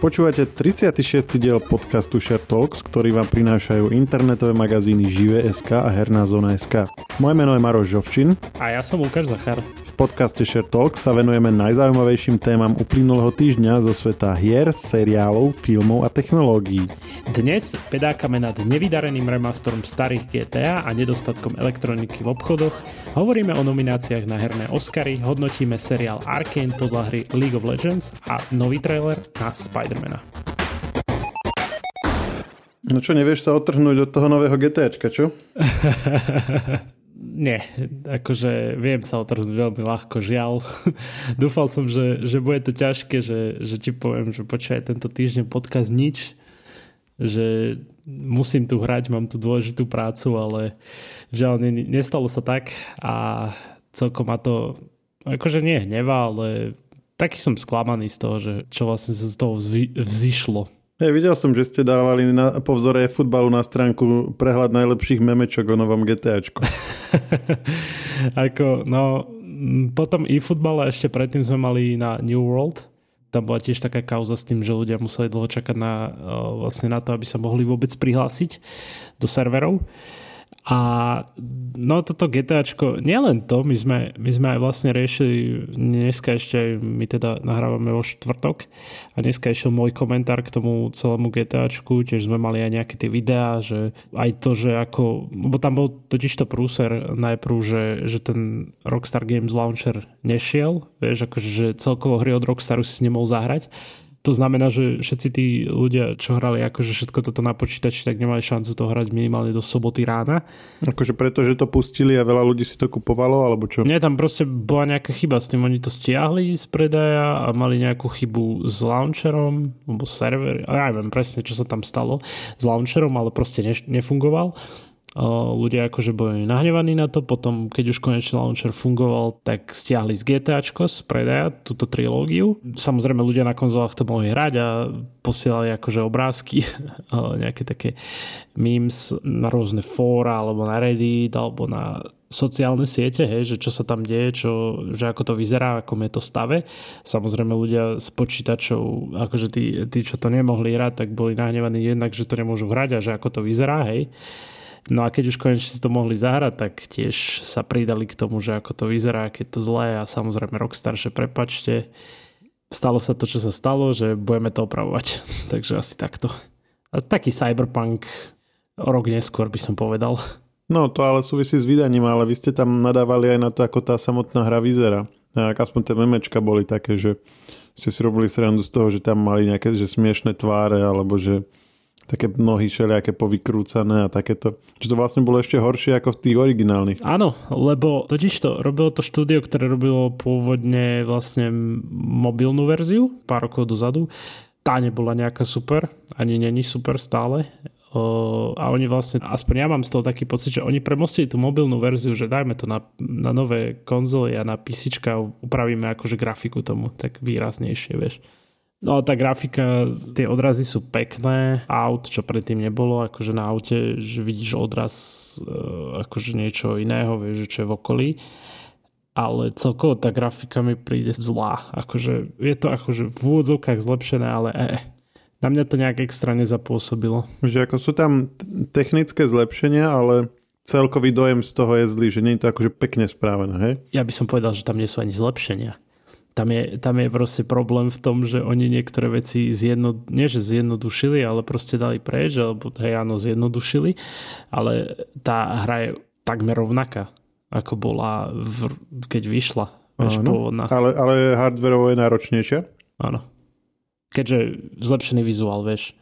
Počúvate 36. diel podcastu Share Talks, ktorý vám prinášajú internetové magazíny Žive.sk a Herná zóna.sk. Moje meno je Maroš Žovčin. A ja som Lukáš Zachar. Podcaste Share Talks sa venujeme najzaujímavejším témam uplynulého týždňa zo sveta hier, seriálov, filmov a technológií. Dnes pedákame nad nevydareným remasterom starých GTA a nedostatkom elektroniky v obchodoch, hovoríme o nomináciách na herné Oscary, hodnotíme seriál Arkane podľa hry League of Legends a nový trailer na Spidermana. No čo, nevieš sa otrhnúť od toho nového GTAčka, čo? Nie, akože viem sa otrhnúť veľmi ľahko, žiaľ. Dúfal som, že, že bude to ťažké, že, že ti poviem, že počkaj, tento týždeň podcast nič, že musím tu hrať, mám tu dôležitú prácu, ale žiaľ, nestalo sa tak a celkom ma to akože nie hneva, ale taký som sklamaný z toho, že čo vlastne sa z toho vzý, vzýšlo. Ja videl som, že ste dávali na, po vzore futbalu na stránku prehľad najlepších memečok o novom GTAčku. Ako, no, potom i futbal a ešte predtým sme mali na New World. Tam bola tiež taká kauza s tým, že ľudia museli dlho čakať na, vlastne na to, aby sa mohli vôbec prihlásiť do serverov. A no toto GTAčko, nielen to, my sme, my sme aj vlastne riešili, dneska ešte my teda nahrávame vo štvrtok a dneska išiel môj komentár k tomu celému GTAčku, tiež sme mali aj nejaké tie videá, že aj to, že ako, lebo tam bol totiž to prúser najprv, že, že ten Rockstar Games Launcher nešiel, vieš, akože že celkovo hry od Rockstaru si nemohol zahrať to znamená, že všetci tí ľudia, čo hrali akože všetko toto na počítači, tak nemali šancu to hrať minimálne do soboty rána. Akože preto, že to pustili a veľa ľudí si to kupovalo, alebo čo? Nie, tam proste bola nejaká chyba s tým. Oni to stiahli z predaja a mali nejakú chybu s launcherom, alebo server, ja neviem presne, čo sa tam stalo s launcherom, ale proste nefungoval ľudia akože boli nahnevaní na to, potom keď už konečne launcher fungoval, tak stiahli z GTAčko z predaja túto trilógiu. Samozrejme ľudia na konzolách to mohli hrať a posielali akože obrázky, nejaké také memes na rôzne fóra alebo na Reddit alebo na sociálne siete, hej, že čo sa tam deje, čo, že ako to vyzerá, ako je to stave. Samozrejme ľudia s počítačov, akože tí, tí, čo to nemohli hrať, tak boli nahnevaní jednak, že to nemôžu hrať a že ako to vyzerá, hej. No a keď už konečne si to mohli zahrať, tak tiež sa pridali k tomu, že ako to vyzerá, keď to zlé a samozrejme Rockstar, že prepačte, stalo sa to, čo sa stalo, že budeme to opravovať. Takže asi takto. A taký cyberpunk rok neskôr by som povedal. No to ale súvisí s vydaním, ale vy ste tam nadávali aj na to, ako tá samotná hra vyzerá. A aspoň tie memečka boli také, že ste si robili srandu z toho, že tam mali nejaké že smiešné tváre, alebo že také nohy všelijaké povykrúcané a takéto. Že to vlastne bolo ešte horšie ako v tých originálnych. Áno, lebo totiž to robilo to štúdio, ktoré robilo pôvodne vlastne mobilnú verziu pár rokov dozadu. Tá nebola nejaká super, ani není super stále. A oni vlastne, aspoň ja mám z toho taký pocit, že oni premostili tú mobilnú verziu, že dajme to na, na nové konzoly a na PC upravíme akože grafiku tomu tak výraznejšie, vieš. No tá grafika, tie odrazy sú pekné, aut, čo predtým nebolo, akože na aute, že vidíš odraz e, akože niečo iného, vieš, čo je v okolí. Ale celkovo tá grafika mi príde zlá. Akože je to akože v úvodzovkách zlepšené, ale e, na mňa to nejak extra nezapôsobilo. Že ako sú tam technické zlepšenia, ale celkový dojem z toho je zlý, že nie je to akože pekne správené, hej? Ja by som povedal, že tam nie sú ani zlepšenia tam je, tam je proste problém v tom, že oni niektoré veci zjedno, nie že zjednodušili, ale proste dali preč, alebo hej áno, zjednodušili, ale tá hra je takmer rovnaká, ako bola v, keď vyšla. Pôvodná. Ale, ale hardwareovo je náročnejšia? Áno. Keďže zlepšený vizuál, vieš.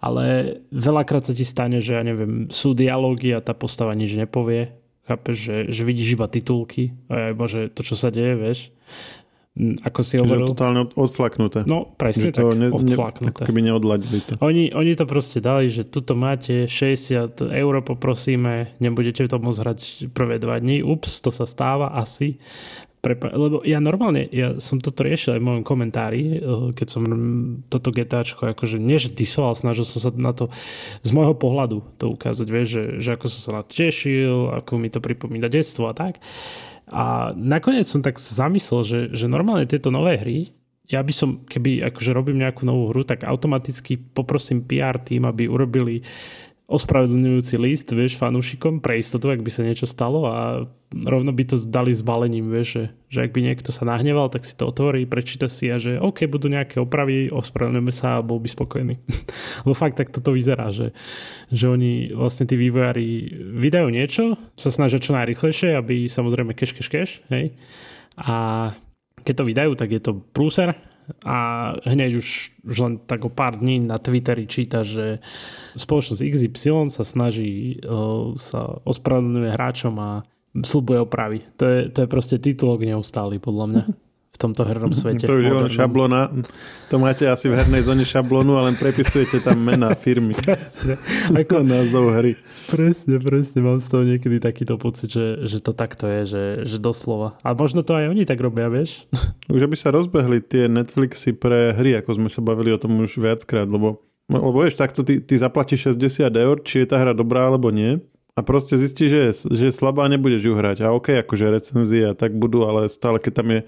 Ale veľakrát sa ti stane, že ja neviem, sú dialógy a tá postava nič nepovie. Chápeš, že, že vidíš iba titulky a iba, že to, čo sa deje, vieš. Ako si hovoril. Že totálne odflaknuté. No, presne že to tak, ne, odflaknuté. Ne, keby neodladili to. Oni, oni to proste dali, že tuto máte 60 eur, poprosíme, nebudete to môcť hrať prvé dva dní. Ups, to sa stáva asi. Prepa- lebo ja normálne, ja som toto riešil aj v mojom komentári, eh, keď som toto GTAčko, akože nie, že disoval, snažil som sa na to z môjho pohľadu to ukázať, vieš, že, že ako som sa na to tešil, ako mi to pripomína detstvo a tak. A nakoniec som tak zamyslel, že, že normálne tieto nové hry ja by som, keby akože robím nejakú novú hru, tak automaticky poprosím PR tým, aby urobili ospravedlňujúci list, vieš, fanúšikom pre istotu, ak by sa niečo stalo a rovno by to dali s balením, vieš, že, že ak by niekto sa nahneval, tak si to otvorí, prečíta si a že OK, budú nejaké opravy, ospravedlňujeme sa a bol by spokojný. Lebo fakt tak toto vyzerá, že, že oni vlastne tí vývojári vydajú niečo, sa snažia čo najrychlejšie, aby samozrejme cash, cash, cash, hej. A keď to vydajú, tak je to prúser a hneď už, už len tak o pár dní na Twitteri číta, že spoločnosť XY sa snaží uh, sa ospravedlňuje hráčom a slubuje opravy. To je, to je proste titulok neustály, podľa mňa v tomto hernom svete. To je len šablona. To máte asi v hernej zóne šablonu a len prepisujete tam mená firmy. Presne. Ako názov hry. Presne, presne. Mám z toho niekedy takýto pocit, že, že to takto je, že, že doslova. A možno to aj oni tak robia, vieš? Už aby sa rozbehli tie Netflixy pre hry, ako sme sa bavili o tom už viackrát, lebo lebo vieš, takto ty, ty zaplatíš 60 eur, či je tá hra dobrá alebo nie a proste zistí, že že slabá nebudeš ju hrať. A OK, akože recenzie a tak budú, ale stále keď tam je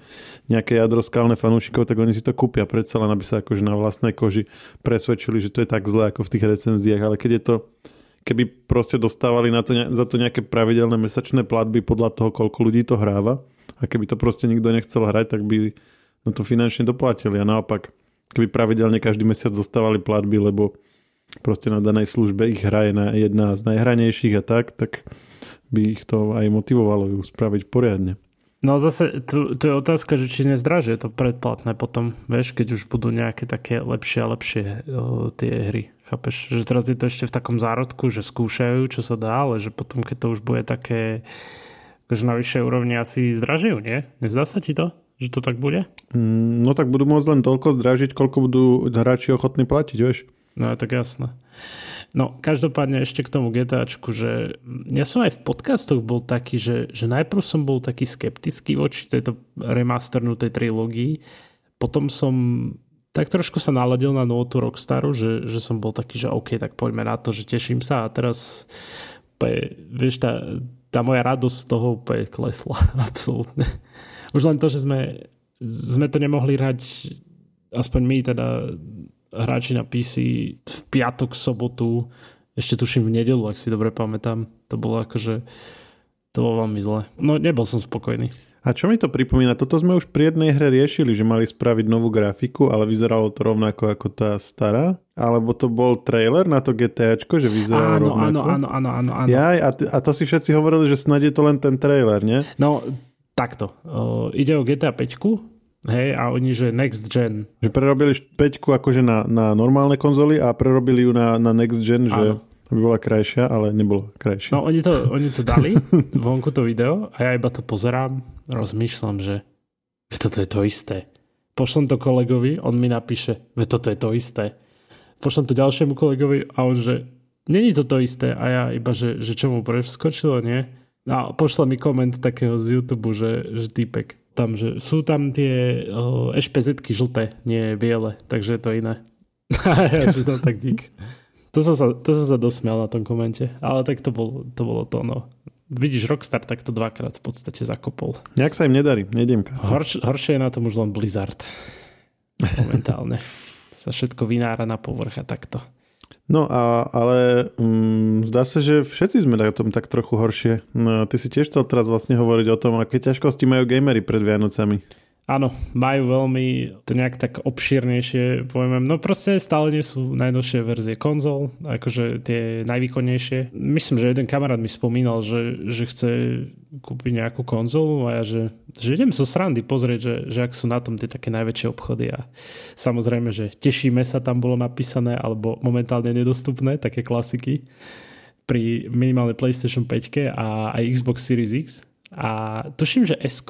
nejaké jadro skálne fanúšikov, tak oni si to kúpia predsa len, aby sa akože na vlastnej koži presvedčili, že to je tak zlé ako v tých recenziách. Ale keď je to, keby proste dostávali na to, za to nejaké pravidelné mesačné platby podľa toho, koľko ľudí to hráva a keby to proste nikto nechcel hrať, tak by na to finančne doplatili. A naopak, keby pravidelne každý mesiac dostávali platby, lebo proste na danej službe ich hra je jedna z najhranejších a tak, tak by ich to aj motivovalo ju spraviť poriadne. No zase, to, to je otázka, že či nezdražie to predplatné potom, vieš, keď už budú nejaké také lepšie a lepšie o, tie hry. Chápeš? Že teraz je to ešte v takom zárodku, že skúšajú, čo sa dá, ale že potom, keď to už bude také akože na vyššej úrovni asi zdražujú, nie? Nezdá sa ti to? Že to tak bude? Mm, no tak budú môcť len toľko zdražiť, koľko budú hráči ochotní platiť, vieš? No tak jasné. No, každopádne ešte k tomu GTAčku, že ja som aj v podcastoch bol taký, že, že najprv som bol taký skeptický voči tejto remasternutej trilógii, potom som tak trošku sa naladil na notu Rockstaru, že, že som bol taký, že OK, tak poďme na to, že teším sa a teraz vieš, tá, tá moja radosť z toho úplne klesla, absolútne. Už len to, že sme, sme to nemohli hrať aspoň my teda hráči na PC v piatok, sobotu, ešte tuším v nedelu, ak si dobre pamätám. To bolo akože, to bolo veľmi zle. No nebol som spokojný. A čo mi to pripomína? Toto sme už pri jednej hre riešili, že mali spraviť novú grafiku, ale vyzeralo to rovnako ako tá stará. Alebo to bol trailer na to GTAčko, že vyzeralo áno, rovnako. Áno, áno, áno, áno. áno. Jaj, a, t- a to si všetci hovorili, že snad je to len ten trailer, nie? No, takto. O, ide o GTA 5, Hej, a oni, že next gen. Že prerobili 5 akože na, na normálne konzoly a prerobili ju na, na next gen, že Áno. aby bola krajšia, ale nebola krajšia. No oni to, oni to dali, vonku to video a ja iba to pozerám, rozmýšľam, že toto je to isté. Pošlem to kolegovi, on mi napíše, že toto je to isté. Pošlem to ďalšiemu kolegovi a on, že není to to isté a ja iba, že, že čo mu preskočilo, nie? A pošle mi koment takého z YouTube, že, že týpek tam, že sú tam tie uh, ešpezetky žlté, nie biele, takže je to iné. že to tak dík. To som, sa, to som sa dosmial na tom komente, ale tak to, bol, to bolo to, no. Vidíš, Rockstar tak to dvakrát v podstate zakopol. Nejak sa im nedarí, nejdem Horš, horšie je na tom už len Blizzard. Momentálne. sa všetko vynára na povrch a takto. No a, ale um, zdá sa, že všetci sme na tom tak trochu horšie. No, ty si tiež chcel teraz vlastne hovoriť o tom, aké ťažkosti majú gamery pred Vianocami. Áno, majú veľmi to nejak tak obšírnejšie, poviem. No proste stále nie sú najnovšie verzie konzol, akože tie najvýkonnejšie. Myslím, že jeden kamarát mi spomínal, že, že chce kúpiť nejakú konzolu a ja, že, že idem zo srandy pozrieť, že, že ak sú na tom tie také najväčšie obchody a samozrejme, že tešíme sa, tam bolo napísané, alebo momentálne nedostupné, také klasiky pri minimálnej PlayStation 5 a aj Xbox Series X. A tuším, že S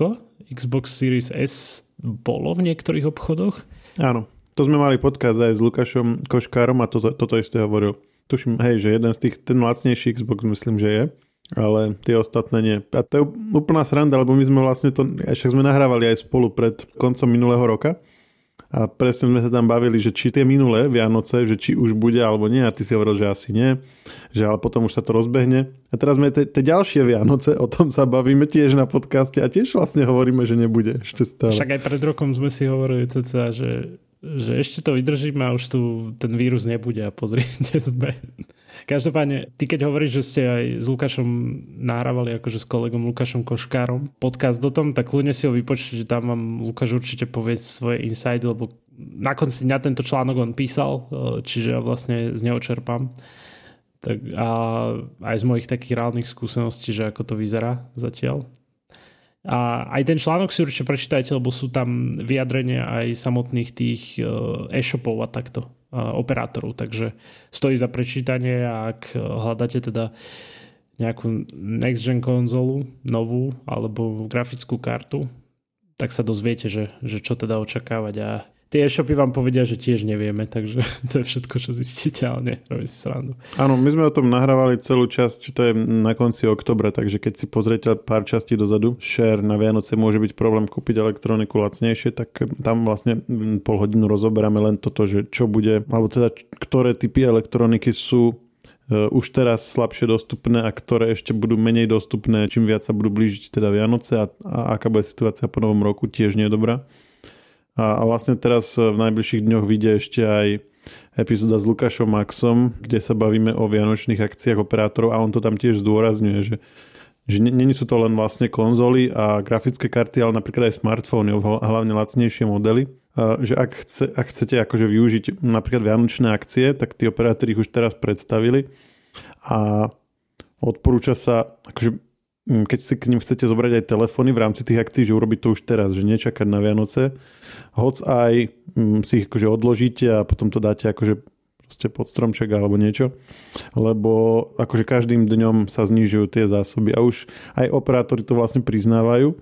Xbox Series S bolo v niektorých obchodoch. Áno, to sme mali podcast aj s Lukášom Koškárom a to, toto isté hovoril. Tuším, hej, že jeden z tých, ten lacnejší Xbox myslím, že je, ale tie ostatné nie. A to je úplná sranda, lebo my sme vlastne to, však sme nahrávali aj spolu pred koncom minulého roka A presne sme sa tam bavili, že či tie minulé Vianoce, že či už bude alebo nie. A ty si hovoril, že asi nie. Že ale potom už sa to rozbehne. A teraz sme tie ďalšie Vianoce, o tom sa bavíme tiež na podcaste a tiež vlastne hovoríme, že nebude ešte stále. Však aj pred rokom sme si hovorili cca, že, že ešte to vydržíme a už tu ten vírus nebude a pozrite sme. Každopádne, ty keď hovoríš, že ste aj s Lukášom nahrávali akože s kolegom Lukášom Koškárom podcast o tom, tak ľudne si ho vypočuť, že tam vám Lukáš určite povie svoje inside, lebo na konci dňa tento článok on písal, e, čiže ja vlastne z neho čerpám. Tak a aj z mojich takých reálnych skúseností, že ako to vyzerá zatiaľ. A aj ten článok si určite prečítajte, lebo sú tam vyjadrenia aj samotných tých e, e-shopov a takto operátorov, takže stojí za prečítanie a ak hľadáte teda nejakú next gen konzolu, novú alebo grafickú kartu, tak sa dozviete, že, že čo teda očakávať a tie e-shopy vám povedia, že tiež nevieme, takže to je všetko, čo zistíte, ale nie, robí si srandu. Áno, my sme o tom nahrávali celú časť, to je na konci oktobra, takže keď si pozriete pár častí dozadu, share na Vianoce môže byť problém kúpiť elektroniku lacnejšie, tak tam vlastne pol hodinu rozoberáme len toto, že čo bude, alebo teda ktoré typy elektroniky sú e, už teraz slabšie dostupné a ktoré ešte budú menej dostupné, čím viac sa budú blížiť teda Vianoce a, a aká bude situácia po novom roku, tiež nie je dobrá. A, vlastne teraz e, v najbližších dňoch vyjde ešte aj epizóda s Lukášom Maxom, kde sa bavíme o vianočných akciách operátorov a on to tam tiež zdôrazňuje, že že není sú to len vlastne konzoly a grafické karty, ale napríklad aj smartfóny, hlavne lacnejšie modely. Že ak, chce, ak chcete akože využiť napríklad vianočné akcie, tak tí operátori ich už teraz predstavili a odporúča sa akože keď si k ním chcete zobrať aj telefóny v rámci tých akcií, že urobiť to už teraz, že nečakať na Vianoce. Hoc aj mm, si ich akože odložíte a potom to dáte akože proste pod stromček alebo niečo, lebo akože každým dňom sa znižujú tie zásoby a už aj operátori to vlastne priznávajú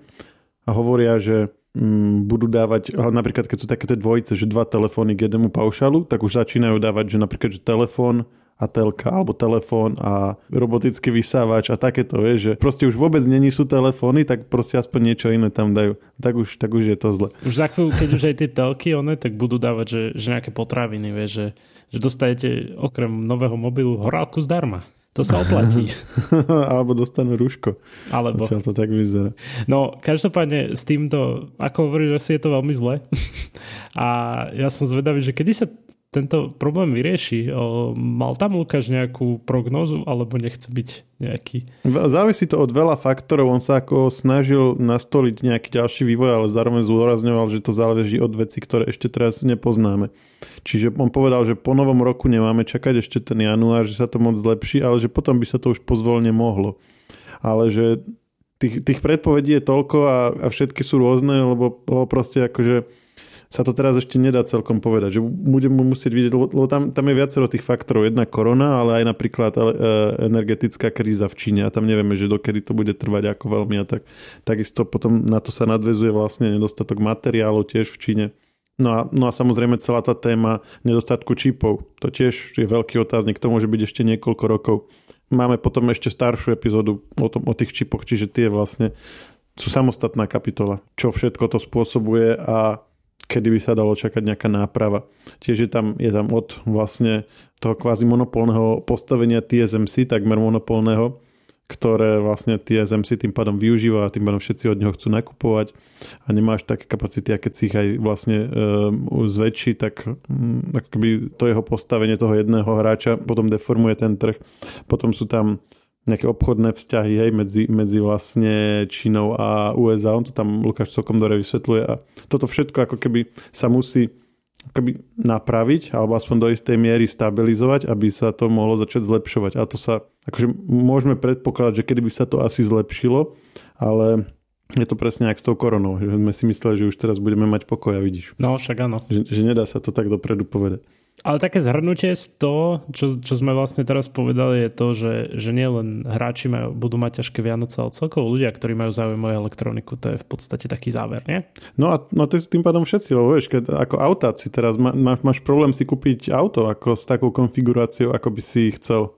a hovoria, že mm, budú dávať, napríklad keď sú také tie dvojice, že dva telefóny k jednému paušalu, tak už začínajú dávať, že napríklad, že telefón a telka alebo telefón a robotický vysávač a takéto, vieš, že proste už vôbec není sú telefóny, tak proste aspoň niečo iné tam dajú. Tak už, tak už je to zle. Už za chvíľu, keď už aj tie telky, one, tak budú dávať, že, že nejaké potraviny, vieš, že, že dostanete okrem nového mobilu horálku zdarma. To sa oplatí. Alebo dostanú rúško. Alebo. Čo to tak vyzerá. No, každopádne s týmto, ako hovoríš, asi je to veľmi zle. A ja som zvedavý, že kedy sa tento problém vyrieši. Mal tam Lukáš nejakú prognozu alebo nechce byť nejaký? Závisí to od veľa faktorov. On sa ako snažil nastoliť nejaký ďalší vývoj, ale zároveň zúrazňoval, že to záleží od vecí, ktoré ešte teraz nepoznáme. Čiže on povedal, že po novom roku nemáme čakať ešte ten január, že sa to moc zlepší, ale že potom by sa to už pozvolne mohlo. Ale že tých, tých predpovedí je toľko a, a všetky sú rôzne, lebo, lebo proste akože sa to teraz ešte nedá celkom povedať, že budeme musieť vidieť, lebo tam, tam je viacero tých faktorov. Jedna korona, ale aj napríklad e, energetická kríza v Číne a tam nevieme, že dokedy to bude trvať ako veľmi a tak. Takisto potom na to sa nadvezuje vlastne nedostatok materiálov tiež v Číne. No a, no a samozrejme celá tá téma nedostatku čipov. To tiež je veľký otáznik, to môže byť ešte niekoľko rokov. Máme potom ešte staršiu epizódu o, tom, o tých čipoch, čiže tie vlastne sú samostatná kapitola, čo všetko to spôsobuje a kedy by sa dalo čakať nejaká náprava. Tiež je tam, je tam od vlastne toho kvázi monopolného postavenia TSMC, takmer monopolného, ktoré vlastne TSMC tým pádom využíva a tým pádom všetci od neho chcú nakupovať a nemáš také kapacity a keď si ich aj vlastne e, zväčší, tak mm, akoby to jeho postavenie toho jedného hráča potom deformuje ten trh. Potom sú tam nejaké obchodné vzťahy hej, medzi, medzi vlastne Čínou a USA. On to tam Lukáš celkom dobre vysvetľuje a toto všetko ako keby sa musí keby napraviť alebo aspoň do istej miery stabilizovať, aby sa to mohlo začať zlepšovať. A to sa, akože môžeme predpokladať, že kedy by sa to asi zlepšilo, ale je to presne ako s tou koronou. Že sme si mysleli, že už teraz budeme mať pokoj a vidíš. No však áno. Že, že nedá sa to tak dopredu povedať. Ale také zhrnutie z toho, čo, čo sme vlastne teraz povedali, je to, že, že nie len hráči majú, budú mať ťažké Vianoce, ale celkovo ľudia, ktorí majú záujem o elektroniku, to je v podstate taký záver, nie? No a no to je tým pádom všetci, lebo vieš, keď ako autáci teraz má, máš problém si kúpiť auto ako s takou konfiguráciou, ako by si chcel.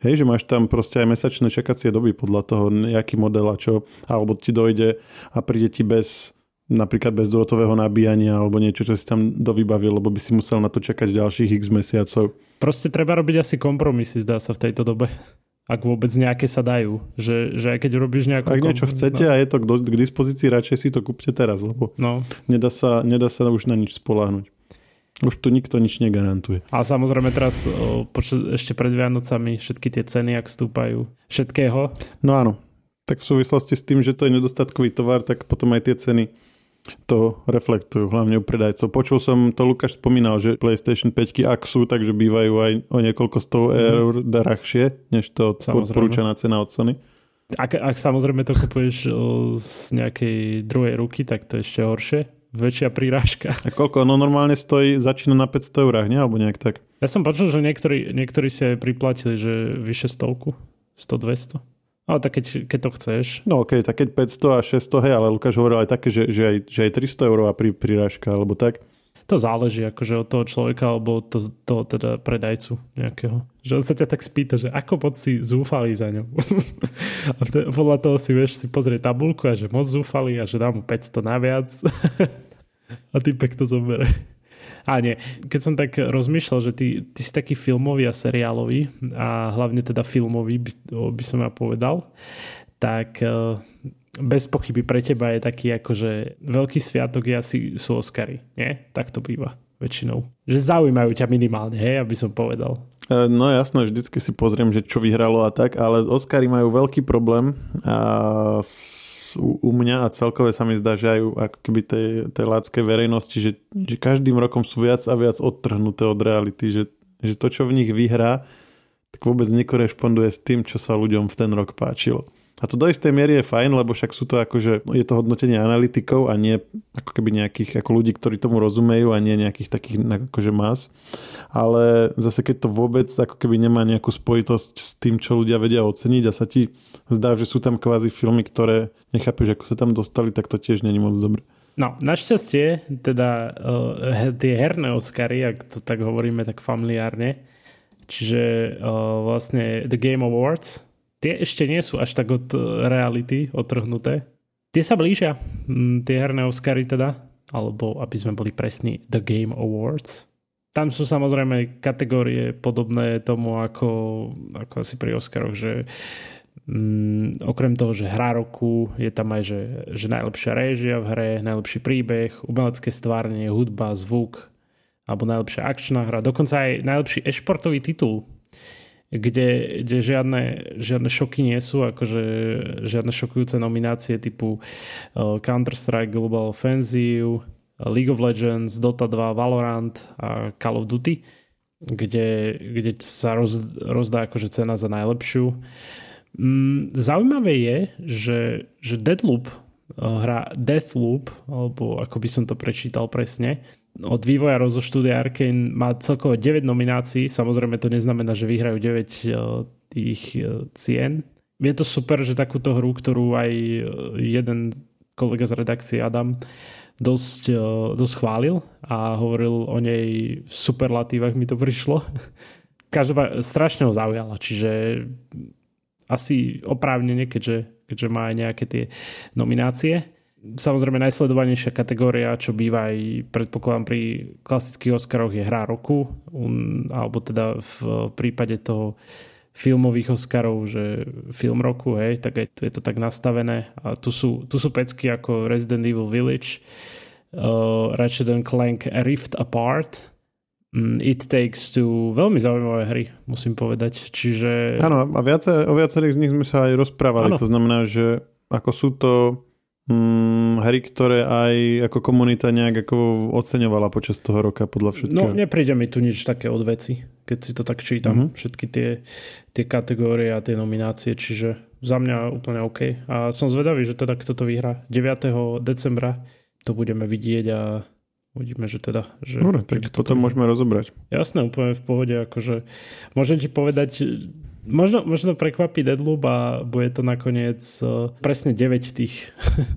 Hej, že máš tam proste aj mesačné čakacie doby podľa toho, nejaký model a čo, alebo ti dojde a príde ti bez napríklad bezdrotového nabíjania alebo niečo, čo si tam dovybavil, lebo by si musel na to čakať ďalších x mesiacov. Proste treba robiť asi kompromisy, zdá sa v tejto dobe. Ak vôbec nejaké sa dajú. Že, že aj keď robíš nejakú... Ak niečo chcete no. a je to k dispozícii, radšej si to kúpte teraz, lebo no. nedá, sa, nedá sa už na nič spoláhnuť. Už tu nikto nič negarantuje. A samozrejme teraz o, ešte pred Vianocami všetky tie ceny, ak stúpajú. Všetkého. No áno. Tak v súvislosti s tým, že to je nedostatkový tovar, tak potom aj tie ceny to reflektujú, hlavne u predajcov. Počul som, to Lukáš spomínal, že PlayStation 5 ak sú, takže bývajú aj o niekoľko stov mm. eur drahšie, než to odporúčaná cena od Sony. Ak, ak samozrejme to kupuješ z nejakej druhej ruky, tak to je ešte horšie väčšia prírážka. A koľko? No normálne stojí, začína na 500 eurách, nie? Alebo nejak tak. Ja som počul, že niektorí, niektorí si aj priplatili, že vyše stovku, 100-200. Ale tak keď, keď to chceš. No ok, tak keď 500 a 600, hej, ale Lukáš hovoril aj také, že, že, aj, že aj 300 eurová prí, prírážka, alebo tak. To záleží akože od toho človeka alebo to, to teda predajcu nejakého. Že on sa ťa tak spýta, že ako moc si zúfali za ňou. a te, podľa toho si vieš si pozrieť tabulku a že moc zúfali a že dá mu 500 naviac. a typek to zoberie. A nie, keď som tak rozmýšľal, že ty, ty si taký filmový a seriálový a hlavne teda filmový by, by som ja povedal, tak eh, bez pochyby pre teba je taký akože veľký sviatok je asi sú Oscary, nie? Tak to býva väčšinou. Že zaujímajú ťa minimálne, hej, aby som povedal. E, no jasno, vždycky si pozriem, že čo vyhralo a tak, ale Oscary majú veľký problém a u mňa a celkové sa mi zdá, že aj ako keby tej, tej láckej verejnosti, že, že každým rokom sú viac a viac odtrhnuté od reality, že, že to, čo v nich vyhrá, tak vôbec nekorešponduje s tým, čo sa ľuďom v ten rok páčilo. A to do istej miery je fajn, lebo však sú to akože, je to hodnotenie analytikov a nie ako keby nejakých ako ľudí, ktorí tomu rozumejú a nie nejakých takých akože mas. Ale zase keď to vôbec ako keby nemá nejakú spojitosť s tým, čo ľudia vedia oceniť a sa ti zdá, že sú tam kvázi filmy, ktoré nechápeš, ako sa tam dostali, tak to tiež není moc dobre. No, našťastie, teda uh, tie herné Oscary, ak to tak hovoríme tak familiárne, čiže uh, vlastne The Game Awards, tie ešte nie sú až tak od eh, reality otrhnuté. Tie sa blížia, mm, tie herné Oscary teda, alebo aby sme boli presní, The Game Awards. Tam sú samozrejme kategórie podobné tomu ako, ako asi pri Oscaroch, že mm, okrem toho, že hra roku, je tam aj, že, že najlepšia réžia v hre, najlepší príbeh, umelecké stvárnenie, hudba, zvuk, alebo najlepšia akčná hra, dokonca aj najlepší e-športový titul kde, kde žiadne, žiadne šoky nie sú, akože žiadne šokujúce nominácie typu uh, Counter-Strike Global Offensive, League of Legends, Dota 2, Valorant a Call of Duty, kde, kde sa roz, rozdá akože cena za najlepšiu. Mm, zaujímavé je, že, že Deadloop, uh, hra Deathloop, alebo ako by som to prečítal presne, od vývoja zo štúdia Arkane má celkovo 9 nominácií. Samozrejme to neznamená, že vyhrajú 9 eh, tých eh, cien. Je to super, že takúto hru, ktorú aj eh, jeden kolega z redakcie Adam dosť, dosť chválil a hovoril o nej v superlatívach mi to prišlo. Každopádne strašne ho zaujala, čiže asi oprávnene, keďže, keďže má aj nejaké tie nominácie. Samozrejme najsledovanejšia kategória, čo býva aj predpokladám pri klasických Oscaroch je hra roku, um, alebo teda v prípade toho filmových Oscarov, že film roku, hej, tak tu je to tak nastavené. A tu sú, tu sú pecky ako Resident Evil Village, uh, Ratchet Clank Rift Apart, um, It Takes Two, veľmi zaujímavé hry, musím povedať. Čiže... Áno, a viacer, o viacerých z nich sme sa aj rozprávali. Ano. To znamená, že ako sú to mm, hry, ktoré aj ako komunita nejak ako oceňovala počas toho roka podľa všetkého. No nepríde mi tu nič také od veci, keď si to tak čítam. Mm-hmm. Všetky tie, tie kategórie a tie nominácie, čiže za mňa úplne OK. A som zvedavý, že teda kto to vyhrá. 9. decembra to budeme vidieť a uvidíme, že teda... Že, Dobre, tak že potom môžeme rozobrať. Jasné, úplne v pohode. Akože, môžem ti povedať Možno, možno prekvapí Deadloop a bude to nakoniec uh, presne 9 tých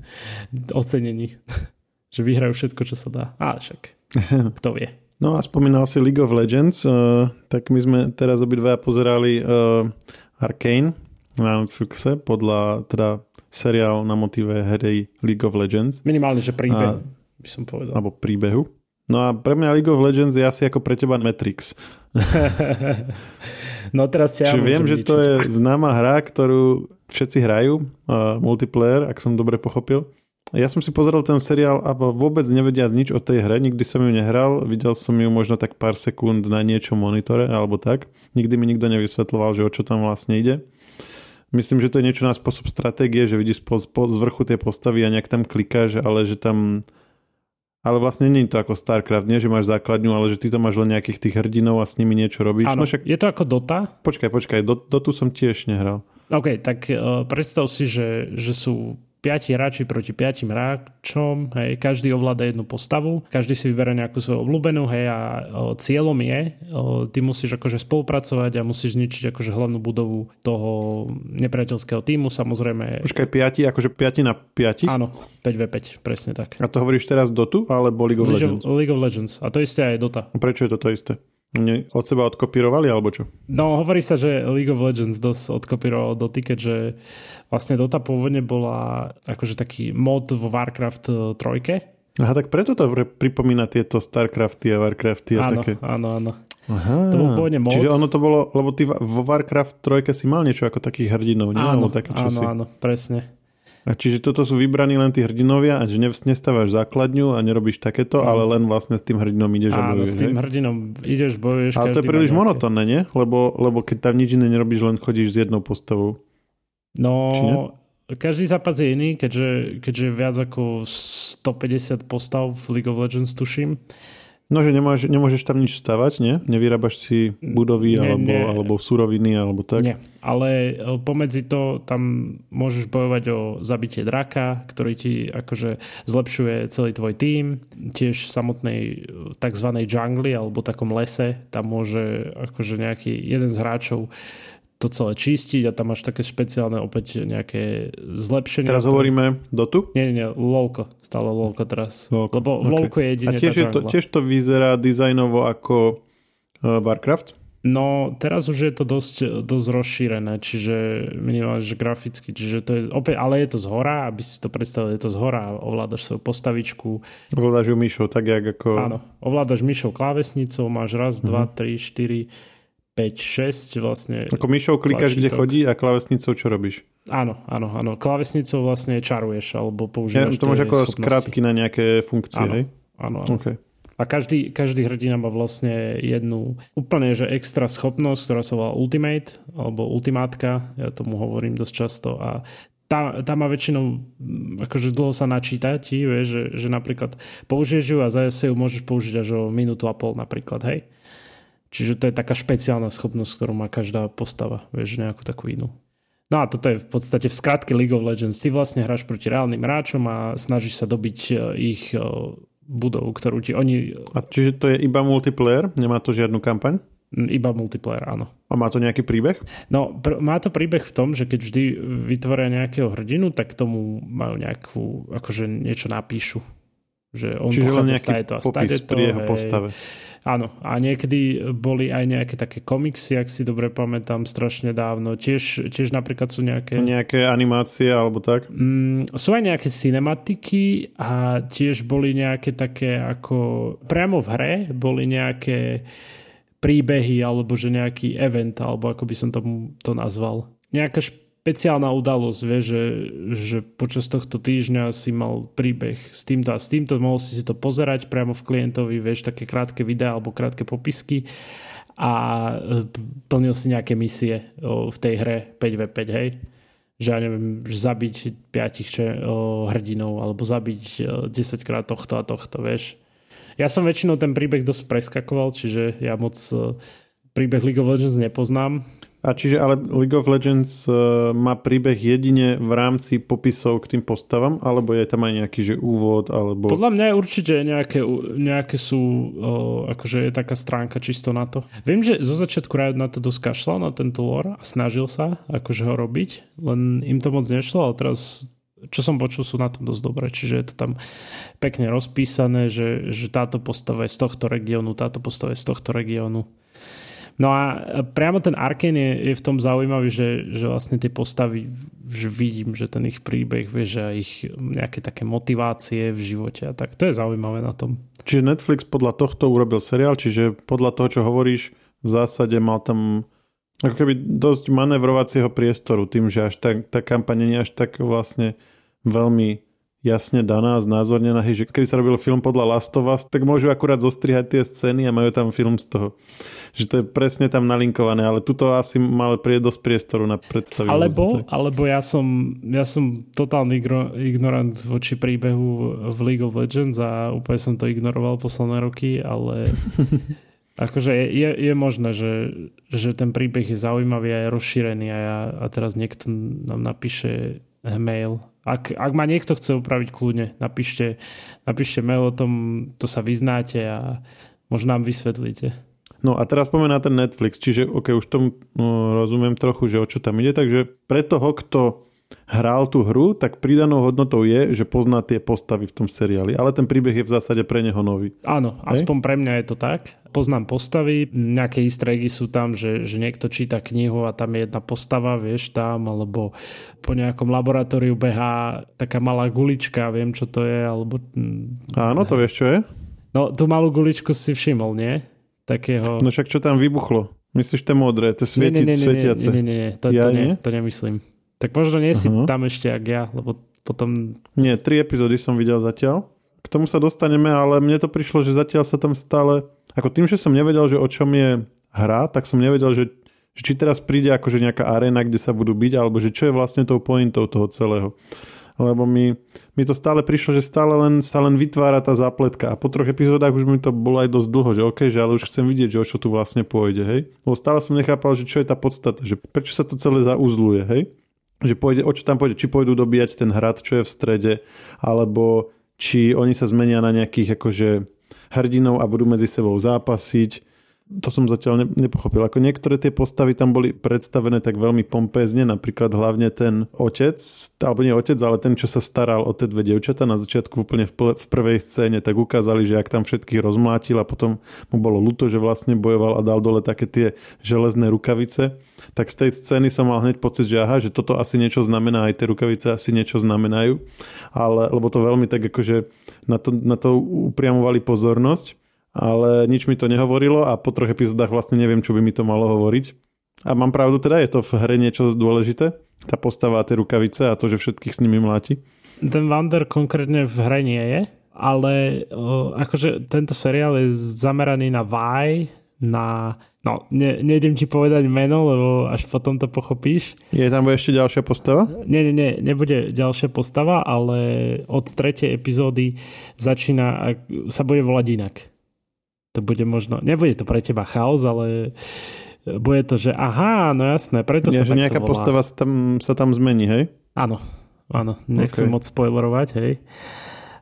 ocenení. že vyhrajú všetko, čo sa dá. A však, kto vie. No a spomínal si League of Legends, uh, tak my sme teraz obidva pozerali uh, Arcane na Netflixe podľa teda seriál na motive hry League of Legends. Minimálne, že príbeh, by som povedal. Alebo príbehu. No a pre mňa League of Legends je asi ako pre teba Matrix. no teraz ja Čiže viem, že to je známa hra, ktorú všetci hrajú, uh, multiplayer, ak som dobre pochopil. Ja som si pozeral ten seriál a vôbec nevedia nič o tej hre, nikdy som ju nehral, videl som ju možno tak pár sekúnd na niečo monitore alebo tak. Nikdy mi nikto nevysvetloval, že o čo tam vlastne ide. Myslím, že to je niečo na spôsob stratégie, že vidíš po, po, z vrchu tie postavy a nejak tam klikáš, ale že tam... Ale vlastne nie je to ako StarCraft, nie že máš základňu, ale že ty tam máš len nejakých tých hrdinov a s nimi niečo robíš. Áno, no však... je to ako Dota? Počkaj, počkaj, Dotu som tiež nehral. OK, tak uh, predstav si, že, že sú piati hráči proti piatim hráčom, hej, každý ovláda jednu postavu, každý si vyberá nejakú svoju obľúbenú, hej, a o, cieľom je, o, ty musíš akože spolupracovať a musíš zničiť akože hlavnú budovu toho nepriateľského týmu, samozrejme. Počkaj, piati, akože piati na piati? Áno, 5v5, presne tak. A to hovoríš teraz Dotu alebo League of League Legends? Of, League of Legends. A to isté aj Dota. A prečo je to to isté? Od seba odkopírovali, alebo čo? No, hovorí sa, že League of Legends dosť odkopíroval Dota, keďže vlastne Dota pôvodne bola akože taký mod vo Warcraft 3. E, Aha, tak preto to pripomína tieto Starcrafty a Warcrafty a áno, také. Áno, áno. Aha, to bol pôvodne mod. Čiže ono to bolo, lebo ty vo Warcraft 3 si mal niečo ako takých hrdinov, nie? Áno, také áno, áno, presne. A čiže toto sú vybraní len tí hrdinovia a že nestávaš základňu a nerobíš takéto, no. ale len vlastne s tým hrdinom ideš Áno, a bojuješ. s tým hrdinom ideš, bojuješ. Ale to je príliš monotónne, nie? Lebo, lebo keď tam nič iné nerobíš, len chodíš s jednou postavou. No, každý zápas je iný, keďže, keďže viac ako 150 postav v League of Legends tuším. No, že nemáš, nemôžeš tam nič stavať, nie? Nevyrábaš si budovy nie, alebo, nie. alebo suroviny alebo tak? Nie, ale e, pomedzi to tam môžeš bojovať o zabitie draka, ktorý ti akože zlepšuje celý tvoj tím. Tiež v samotnej e, tzv. jungli alebo takom lese tam môže akože nejaký jeden z hráčov to celé čistiť a tam máš také špeciálne opäť nejaké zlepšenie. Teraz hovoríme Dotu? Nie, nie, LOLko. Stále LOLko teraz. LOLko. Lebo okay. LOLko je jedine A tiež, je to, tiež to vyzerá dizajnovo ako uh, Warcraft? No, teraz už je to dosť, dosť rozšírené, čiže minimálne, že graficky, čiže to je opäť, ale je to z hora, aby si to predstavili, je to z hora, ovládaš svoju postavičku. Ovládaš ju myšou, tak jak ako... Áno, ovládaš myšou klávesnicou, máš raz, uh-huh. dva, tri, štyri, 5, 6 vlastne. Ako myšou klikáš, kde chodí a klávesnicou čo robíš? Áno, áno, áno. Klávesnicou vlastne čaruješ alebo používaš ja, To máš ako schopnosti. skrátky na nejaké funkcie, áno, hej? Áno, áno. Okay. A každý, každý hrdina má vlastne jednu úplne že extra schopnosť, ktorá sa volá Ultimate alebo Ultimátka, ja tomu hovorím dosť často a tá, tá má väčšinou mm, akože dlho sa načíta ti, vieš, že, že napríklad použiješ ju a zase ju môžeš použiť až o minútu a pol napríklad, hej. Čiže to je taká špeciálna schopnosť, ktorú má každá postava, vieš, nejakú takú inú. No a toto je v podstate v skratke League of Legends. Ty vlastne hráš proti reálnym hráčom a snažíš sa dobiť e, ich e, budov, ktorú ti oni... A čiže to je iba multiplayer? Nemá to žiadnu kampaň? Iba multiplayer, áno. A má to nejaký príbeh? No, pr- má to príbeh v tom, že keď vždy vytvoria nejakého hrdinu, tak tomu majú nejakú, akože niečo napíšu. Že on Čiže len nejaký to a popis to, pri jeho hej. postave. Áno, a niekedy boli aj nejaké také komiksy, ak si dobre pamätám, strašne dávno. Tiež, tiež napríklad sú nejaké... Nejaké animácie alebo tak? Mm, sú aj nejaké cinematiky a tiež boli nejaké také ako... Priamo v hre boli nejaké príbehy alebo že nejaký event, alebo ako by som tomu to nazval. Nejaká špe- špeciálna udalosť, vie, že, že počas tohto týždňa si mal príbeh s týmto a s týmto, mohol si si to pozerať priamo v klientovi, vieš, také krátke videá alebo krátke popisky a e, plnil si nejaké misie v tej hre 5v5, hej? Že ja neviem, že zabiť piatich če, o, hrdinov alebo zabiť 10 krát tohto a tohto, vieš. Ja som väčšinou ten príbeh dosť preskakoval, čiže ja moc e, príbeh League of Legends nepoznám, a čiže ale League of Legends uh, má príbeh jedine v rámci popisov k tým postavám, alebo je tam aj nejaký že úvod, alebo... Podľa mňa je určite nejaké, nejaké sú, uh, akože je taká stránka čisto na to. Viem, že zo začiatku Riot na to dosť kašľal, na tento lore a snažil sa akože ho robiť, len im to moc nešlo, ale teraz čo som počul, sú na tom dosť dobré. Čiže je to tam pekne rozpísané, že, že táto postava je z tohto regiónu, táto postava je z tohto regiónu No a priamo ten Arkane je, je v tom zaujímavý, že, že vlastne tie postavy, že vidím, že ten ich príbeh, vie, že ich nejaké také motivácie v živote a tak. To je zaujímavé na tom. Čiže Netflix podľa tohto urobil seriál, čiže podľa toho, čo hovoríš, v zásade mal tam ako keby dosť manevrovacieho priestoru tým, že až tá, tá kampaň nie až tak vlastne veľmi jasne daná a znázornená, hej, že keby sa robil film podľa Last of Us, tak môžu akurát zostrihať tie scény a majú tam film z toho. Že to je presne tam nalinkované, ale tuto asi mal prieť dosť priestoru na predstavu. Alebo, alebo ja som, ja som totálny ignorant voči príbehu v League of Legends a úplne som to ignoroval posledné roky, ale akože je, je možné, že, že ten príbeh je zaujímavý a je rozšírený a, ja, a teraz niekto nám napíše mail. Ak, ak ma niekto chce upraviť kľudne, napíšte, napíšte mail o tom, to sa vyznáte a možno nám vysvetlíte. No a teraz pomená ten Netflix, čiže ok, už tomu no, rozumiem trochu, že o čo tam ide, takže pre toho, kto hral tú hru, tak pridanou hodnotou je, že pozná tie postavy v tom seriáli. Ale ten príbeh je v zásade pre neho nový. Áno, Hej? aspoň pre mňa je to tak. Poznám postavy, nejaké easter sú tam, že, že niekto číta knihu a tam je jedna postava, vieš, tam, alebo po nejakom laboratóriu behá taká malá gulička, viem, čo to je, alebo... Áno, to vieš, čo je? No, tú malú guličku si všimol, nie? Takého... No však čo tam vybuchlo? Myslíš to modré, to svietiť, nie, nie, nie, svietiace? Nie, nie, nie, nie. To, ja, to, nie, to nemyslím. Tak možno nie si uh-huh. tam ešte, ak ja, lebo potom... Nie, tri epizódy som videl zatiaľ. K tomu sa dostaneme, ale mne to prišlo, že zatiaľ sa tam stále... Ako tým, že som nevedel, že o čom je hra, tak som nevedel, že, že či teraz príde akože nejaká arena, kde sa budú byť, alebo že čo je vlastne tou pointou toho celého. Lebo mi, mi to stále prišlo, že stále len, sa len vytvára tá zápletka a po troch epizódach už mi to bolo aj dosť dlho, že OK, že ale už chcem vidieť, že o čo tu vlastne pôjde, hej. Lebo stále som nechápal, že čo je tá podstata, že prečo sa to celé zauzluje, hej že pôjde, o čo tam pôjde, či pôjdu dobíjať ten hrad, čo je v strede, alebo či oni sa zmenia na nejakých akože hrdinov a budú medzi sebou zápasiť, to som zatiaľ nepochopil. Ako niektoré tie postavy tam boli predstavené tak veľmi pompézne, napríklad hlavne ten otec, alebo nie otec, ale ten, čo sa staral o tie dve devčata na začiatku úplne v, v prvej scéne, tak ukázali, že ak tam všetkých rozmlátil a potom mu bolo ľúto, že vlastne bojoval a dal dole také tie železné rukavice, tak z tej scény som mal hneď pocit, že aha, že toto asi niečo znamená, aj tie rukavice asi niečo znamenajú, ale, lebo to veľmi tak akože na to, na to upriamovali pozornosť ale nič mi to nehovorilo a po troch epizódach vlastne neviem, čo by mi to malo hovoriť. A mám pravdu teda, je to v hre niečo dôležité? Tá postava a tie rukavice a to, že všetkých s nimi mláti? Ten Wander konkrétne v hre nie je, ale o, akože tento seriál je zameraný na Vi, na... No, ne, nejdem ti povedať meno, lebo až potom to pochopíš. Je tam bude ešte ďalšia postava? Nie, nie, nie, nebude ďalšia postava, ale od tretej epizódy začína, sa bude volať inak to bude možno, nebude to pre teba chaos, ale bude to, že aha, no jasné, preto ja, sa že nejaká volá. postava sa tam, sa tam zmení, hej? Áno, áno, nechcem okay. moc spoilerovať, hej.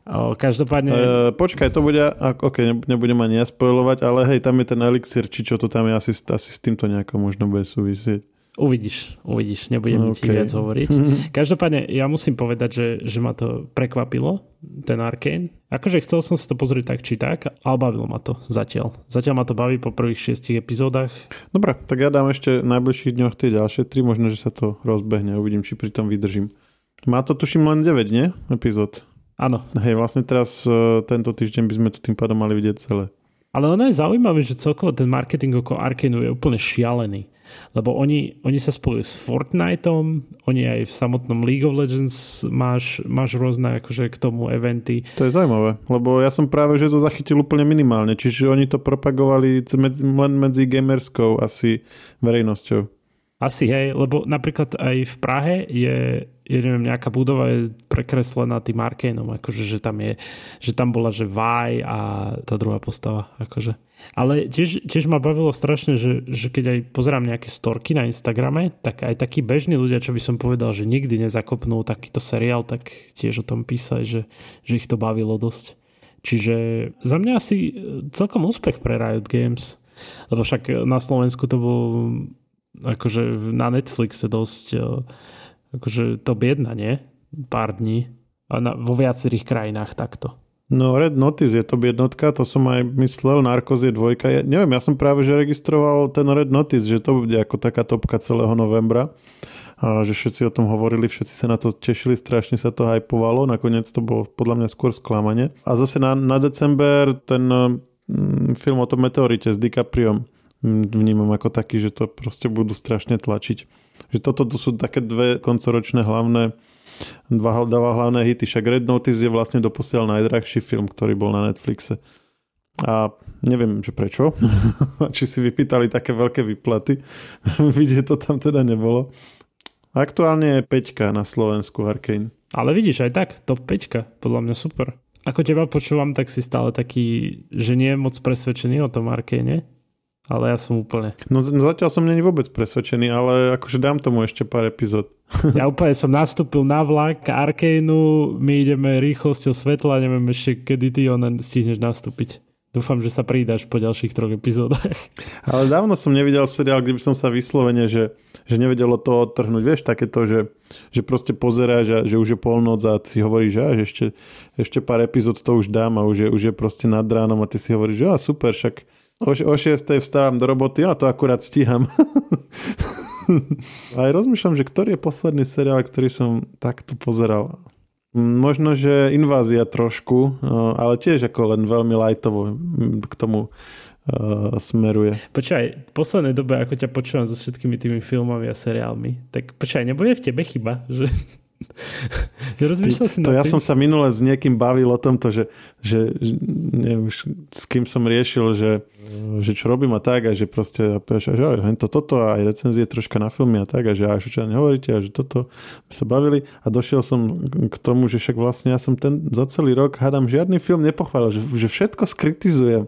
O, každopádne... E, počkaj, to bude, ok, nebudem ani ja spoilovať, ale hej, tam je ten elixir, či čo to tam je, asi, asi s týmto nejako možno bude súvisieť. Uvidíš, uvidíš, nebudem okay. ti viac hovoriť. Každopádne, ja musím povedať, že, že ma to prekvapilo, ten Arkane. Akože chcel som si to pozrieť tak či tak, ale bavilo ma to zatiaľ. Zatiaľ ma to baví po prvých šiestich epizódach. Dobre, tak ja dám ešte v najbližších dňoch tie ďalšie tri, možno, že sa to rozbehne, uvidím, či pri tom vydržím. Má to tuším len 9, nie? Epizód. Áno. Hej, vlastne teraz uh, tento týždeň by sme to tým pádom mali vidieť celé. Ale ono je zaujímavé, že celkovo ten marketing okolo Arkanu je úplne šialený. Lebo oni, oni sa spojujú s Fortniteom, oni aj v samotnom League of Legends máš, máš rôzne akože k tomu eventy. To je zaujímavé, lebo ja som práve že to zachytil úplne minimálne, čiže oni to propagovali medzi, len medzi gamerskou asi verejnosťou. Asi hej, lebo napríklad aj v Prahe je, je neviem, nejaká budova je prekreslená tým Arkaneom, akože že tam je, že tam bola, že Vaj a tá druhá postava, akože. Ale tiež, tiež ma bavilo strašne, že, že keď aj pozerám nejaké storky na Instagrame, tak aj takí bežní ľudia, čo by som povedal, že nikdy nezakopnú takýto seriál, tak tiež o tom písali, že, že ich to bavilo dosť. Čiže za mňa asi celkom úspech pre Riot Games. Lebo však na Slovensku to bol akože na Netflixe dosť e, akože to biedna, nie? Pár dní. A na, vo viacerých krajinách takto. No Red Notice je to jednotka, to som aj myslel, Narcos je dvojka. Ja, neviem, ja som práve že registroval ten Red Notice, že to bude ako taká topka celého novembra. A že všetci o tom hovorili, všetci sa na to tešili, strašne sa to hypovalo, nakoniec to bolo podľa mňa skôr sklamanie. A zase na, na december ten mm, film o tom meteorite s DiCapriom mm, vnímam ako taký, že to proste budú strašne tlačiť. Že toto to sú také dve koncoročné hlavné dva, dva hlavné hity. Však Red Notice je vlastne doposiaľ najdrahší film, ktorý bol na Netflixe. A neviem, že prečo. Či si vypýtali také veľké výplaty. Vidieť to tam teda nebolo. Aktuálne je Peťka na Slovensku Arkane. Ale vidíš, aj tak, top 5, podľa mňa super. Ako teba počúvam, tak si stále taký, že nie je moc presvedčený o tom Arkane ale ja som úplne... No, no zatiaľ som není vôbec presvedčený, ale akože dám tomu ešte pár epizód. Ja úplne som nastúpil na vlak Arkénu, my ideme rýchlosťou svetla, neviem ešte, kedy ty on stihneš nastúpiť. Dúfam, že sa pridáš po ďalších troch epizódach. Ale dávno som nevidel seriál, kde by som sa vyslovene, že, že nevedelo to odtrhnúť. Vieš, takéto, že, že proste pozeráš, a, že už je polnoc a si hovoríš, že ešte, ešte pár epizód to už dám a už je, už je proste nad ránom a ty si hovoríš, že a super, však O, o 6. vstávam do roboty a to akurát stíham. Aj rozmýšľam, že ktorý je posledný seriál, ktorý som takto pozeral. Možno, že invázia trošku, ale tiež ako len veľmi lightovo k tomu uh, smeruje. Počkaj, v poslednej dobe, ako ťa počúvam so všetkými tými filmami a seriálmi, tak počkaj, nebude v tebe chyba, že Nerozmýšľal si to ja tým? som sa minule s niekým bavil o tomto, že, že neviem, s kým som riešil, že, že čo robím a tak a že proste že, že to, toto a aj recenzie troška na filmy a tak a že aj čo nehovoríte a že toto sa bavili a došiel som k tomu, že však vlastne ja som ten za celý rok hádam žiadny film nepochválil, že, že všetko skritizujem.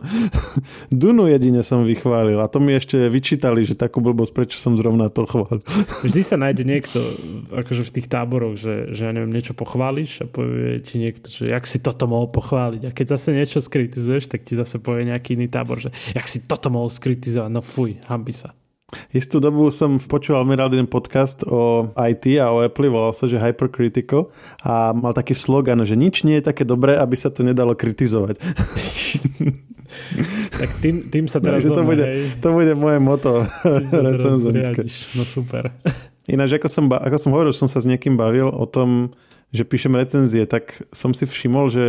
Dunu jedine som vychválil a to mi ešte vyčítali, že takú blbosť, prečo som zrovna to chválil. Vždy sa nájde niekto akože v tých táboroch, že, že ja neviem, niečo pochváliš a povie ti niekto, že jak si toto mohol pochváliť. A keď zase niečo skritizuješ, tak ti zase povie nejaký iný tábor, že jak si toto mohol skritizovať. No fuj, hambi sa. Istú dobu som počúval mi jeden podcast o IT a o Apple, volal sa, že Hypercritical a mal taký slogan, že nič nie je také dobré, aby sa to nedalo kritizovať. tak tým, tým sa teraz to, bude, to bude moje moto No super. Ináč, ako som, ako som hovoril, že som sa s niekým bavil o tom, že píšem recenzie, tak som si všimol, že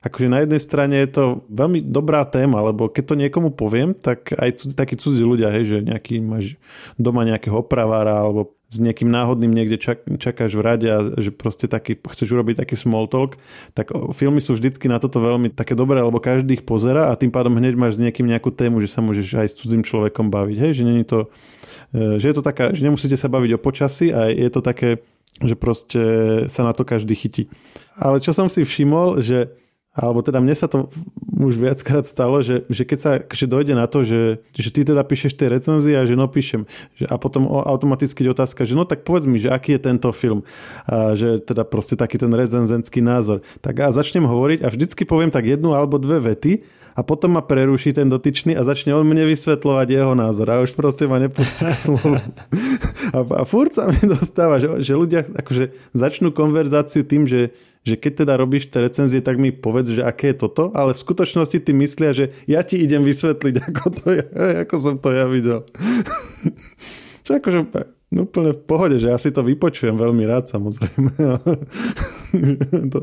akože na jednej strane je to veľmi dobrá téma, lebo keď to niekomu poviem, tak aj cudzí, takí cudzí ľudia, hej, že nejaký máš doma nejakého opravára alebo s niekým náhodným niekde čak, čakáš v rade a že proste taký, chceš urobiť taký small talk, tak filmy sú vždycky na toto veľmi také dobré, lebo každý ich pozera a tým pádom hneď máš s niekým nejakú tému, že sa môžeš aj s cudzím človekom baviť. Hej, že není to, e, že je to taká, že nemusíte sa baviť o počasí a je to také, že proste sa na to každý chytí. Ale čo som si všimol, že alebo teda mne sa to už viackrát stalo, že, že keď sa že dojde na to, že, že ty teda píšeš tie recenzie a že no píšem že, a potom automaticky otázka, že no tak povedz mi, že aký je tento film. A že teda proste taký ten recenzenský názor. Tak a začnem hovoriť a vždycky poviem tak jednu alebo dve vety a potom ma preruší ten dotyčný a začne on mne vysvetľovať jeho názor a už proste ma nepustí slovo. A, a furt sa mi dostáva, že, že ľudia akože začnú konverzáciu tým, že že keď teda robíš tie recenzie, tak mi povedz, že aké je toto, ale v skutočnosti ty myslia, že ja ti idem vysvetliť, ako, to je, ako som to ja videl. Čo akože no, úplne v pohode, že ja si to vypočujem veľmi rád samozrejme. to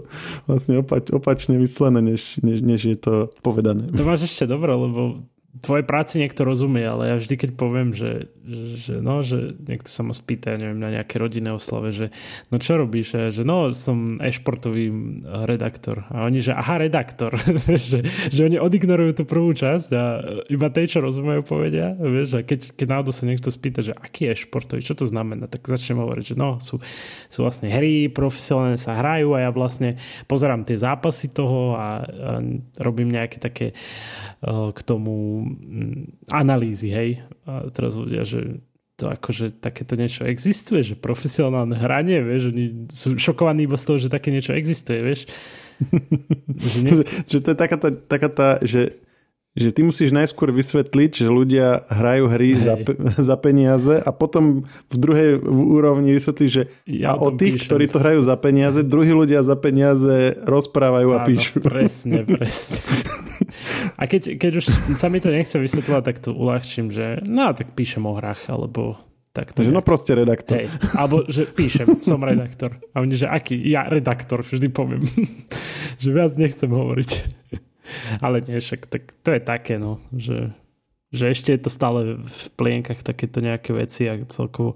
vlastne opač, opačne myslené, než, než, než je to povedané. To máš ešte dobré, lebo tvojej práci niekto rozumie, ale ja vždy, keď poviem, že, že, no, že niekto sa ma spýta, neviem, na nejaké rodinné oslave, že no čo robíš? A že no, som e-športový redaktor. A oni, že aha, redaktor. že, že oni odignorujú tú prvú časť a iba tej, čo rozumejú, povedia. Vieš, a keď, keď náhodou sa niekto spýta, že aký je športový, čo to znamená, tak začnem hovoriť, že no, sú, sú vlastne hry, profesionálne sa hrajú a ja vlastne pozerám tie zápasy toho a, a robím nejaké také uh, k tomu Mm, analýzy, hej. A teraz ľudia, že to akože takéto niečo existuje, že profesionálne hranie, vieš, oni sú šokovaní iba z toho, že také niečo existuje, vieš. že, nie... že to je taká tá, taká tá že, že ty musíš najskôr vysvetliť, že ľudia hrajú hry za, za peniaze a potom v druhej úrovni vysvetliť, že ja a o tých, píšem. ktorí to hrajú za peniaze, druhí ľudia za peniaze rozprávajú Áno, a píšu. presne, presne. A keď, keď už sa mi to nechce vysvetľovať, tak to uľahčím, že no tak píšem o hrách, alebo tak to že no proste redaktor. Hej, alebo že píšem, som redaktor. A oni, že aký? Ja redaktor, vždy poviem. že viac nechcem hovoriť. Ale nie, však tak to je také, no, že, že ešte je to stále v plienkach takéto nejaké veci a celkovo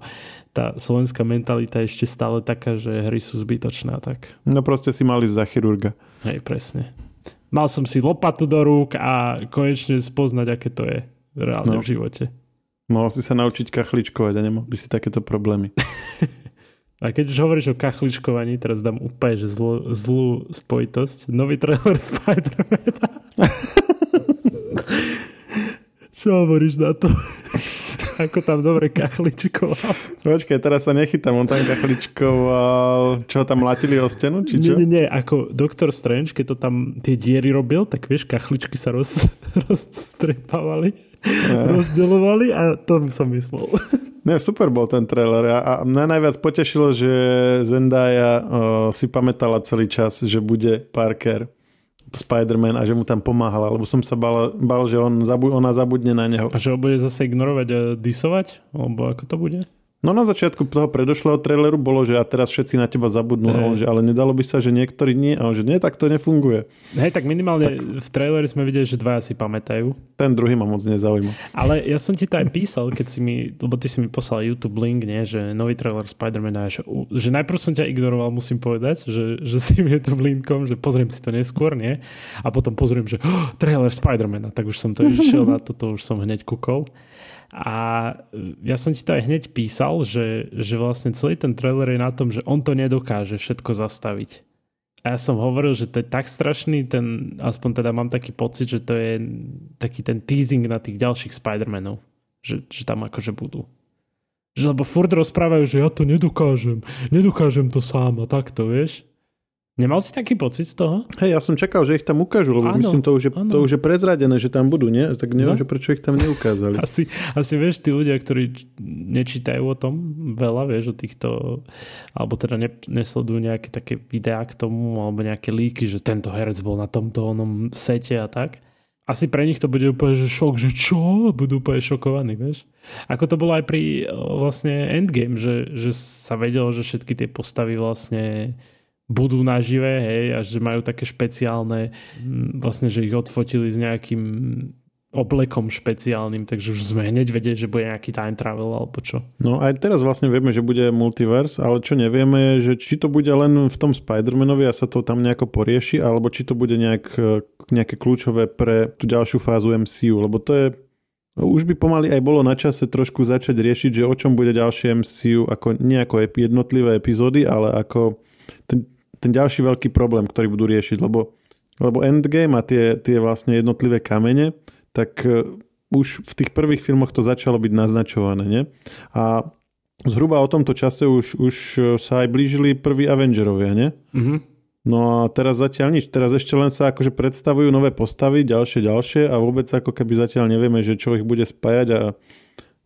tá slovenská mentalita je ešte stále taká, že hry sú zbytočné tak. No proste si mali za chirurga. Hej, presne. Mal som si lopatu do rúk a konečne spoznať, aké to je reálne no. v živote. Mohol si sa naučiť kachličkovať a nemal by si takéto problémy. A keď už hovoríš o kachličkovaní, teraz dám úplne že zlú, zlú spojitosť. Nový trailer Spider-Mana. Čo hovoríš na to? Ako tam dobre kachličkoval. Počkaj, teraz sa nechytám. On tam kachličkoval... Čo, tam latili o stenu? Či čo? Nie, nie, nie. Ako Doktor Strange, keď to tam tie diery robil, tak vieš, kachličky sa roz, rozstrepávali, rozdelovali a to som myslel. Ne, super bol ten trailer a, a mňa najviac potešilo, že Zendaya o, si pamätala celý čas, že bude Parker Spider-Man a že mu tam pomáhala, lebo som sa bal, bal že on ona zabudne na neho. A že ho bude zase ignorovať a disovať? Alebo ako to bude? No na začiatku toho predošlého traileru bolo, že a teraz všetci na teba zabudnú, hey. že ale nedalo by sa, že niektorí nie, a on, že nie, tak to nefunguje. Hej, tak minimálne tak... v traileri sme videli, že dvaja si pamätajú. Ten druhý ma moc nezaujíma. Ale ja som ti to aj písal, keď si mi, lebo ty si mi poslal YouTube link, nie, že nový trailer Spider-Man, že, že najprv som ťa ignoroval, musím povedať, že, že si mi YouTube linkom, že pozriem si to neskôr, nie? A potom pozriem, že oh, trailer Spider-Mana, tak už som to išiel na toto, už som hneď kúkol. A ja som ti to aj hneď písal, že, že vlastne celý ten trailer je na tom, že on to nedokáže všetko zastaviť. A ja som hovoril, že to je tak strašný, ten, aspoň teda mám taký pocit, že to je taký ten teasing na tých ďalších Spider-Manov. Že, že tam akože budú. Že lebo furt rozprávajú, že ja to nedokážem. Nedokážem to sám a takto, vieš. Nemal si taký pocit z toho? Hej, ja som čakal, že ich tam ukážu, lebo ano, myslím, to už, je, to už je prezradené, že tam budú, nie? Tak neviem, no. že prečo ich tam neukázali. Asi, asi vieš, tí ľudia, ktorí nečítajú o tom veľa, vieš, o týchto, alebo teda ne, nesledujú nejaké také videá k tomu, alebo nejaké líky, že tento herec bol na tomto onom sete a tak. Asi pre nich to bude úplne že šok, že čo? Budú úplne šokovaní, vieš? Ako to bolo aj pri vlastne Endgame, že, že sa vedelo, že všetky tie postavy vlastne budú nažive, hej, a že majú také špeciálne, vlastne, že ich odfotili s nejakým oblekom špeciálnym, takže už sme hneď vedeli, že bude nejaký time travel alebo čo. No aj teraz vlastne vieme, že bude multiverse, ale čo nevieme je, že či to bude len v tom Spider-Manovi a sa to tam nejako porieši, alebo či to bude nejak, nejaké kľúčové pre tú ďalšiu fázu MCU, lebo to je už by pomaly aj bolo na čase trošku začať riešiť, že o čom bude ďalšie MCU, ako nie ako jednotlivé epizódy, ale ako ten, ten ďalší veľký problém, ktorý budú riešiť, lebo, lebo Endgame a tie, tie vlastne jednotlivé kamene, tak uh, už v tých prvých filmoch to začalo byť naznačované, nie? A zhruba o tomto čase už, už sa aj blížili prví Avengerovia, nie? Mm-hmm. No a teraz zatiaľ nič. Teraz ešte len sa akože predstavujú nové postavy, ďalšie, ďalšie a vôbec ako keby zatiaľ nevieme, že čo ich bude spájať a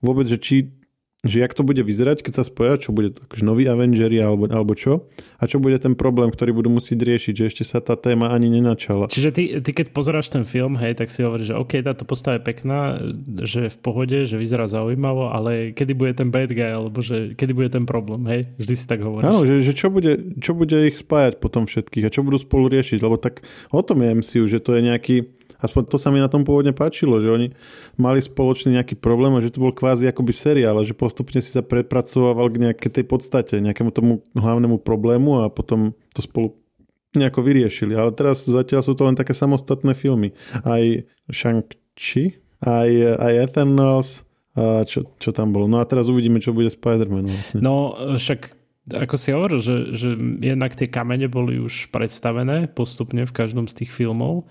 vôbec, že či že jak to bude vyzerať, keď sa spoja, čo bude akože noví Avengeri alebo, alebo čo a čo bude ten problém, ktorý budú musieť riešiť, že ešte sa tá téma ani nenačala. Čiže ty, ty keď pozeráš ten film, hej, tak si hovoríš, že OK, táto postava je pekná, že je v pohode, že vyzerá zaujímavo, ale kedy bude ten bad guy, alebo že kedy bude ten problém, hej? Vždy si tak hovoríš. Áno, že, že čo, bude, čo bude ich spájať potom všetkých a čo budú spolu riešiť, lebo tak o tom je MCU, že to je nejaký Aspoň to sa mi na tom pôvodne páčilo, že oni mali spoločný nejaký problém a že to bol kvázi akoby seriál, že postupne si sa prepracovával k nejakej tej podstate, nejakému tomu hlavnému problému a potom to spolu nejako vyriešili. Ale teraz zatiaľ sú to len také samostatné filmy. Aj Shang-Chi, aj, aj Eternals, a čo, čo tam bolo. No a teraz uvidíme, čo bude Spider-Man vlastne. No však ako si hovoril, že, že jednak tie kamene boli už predstavené postupne v každom z tých filmov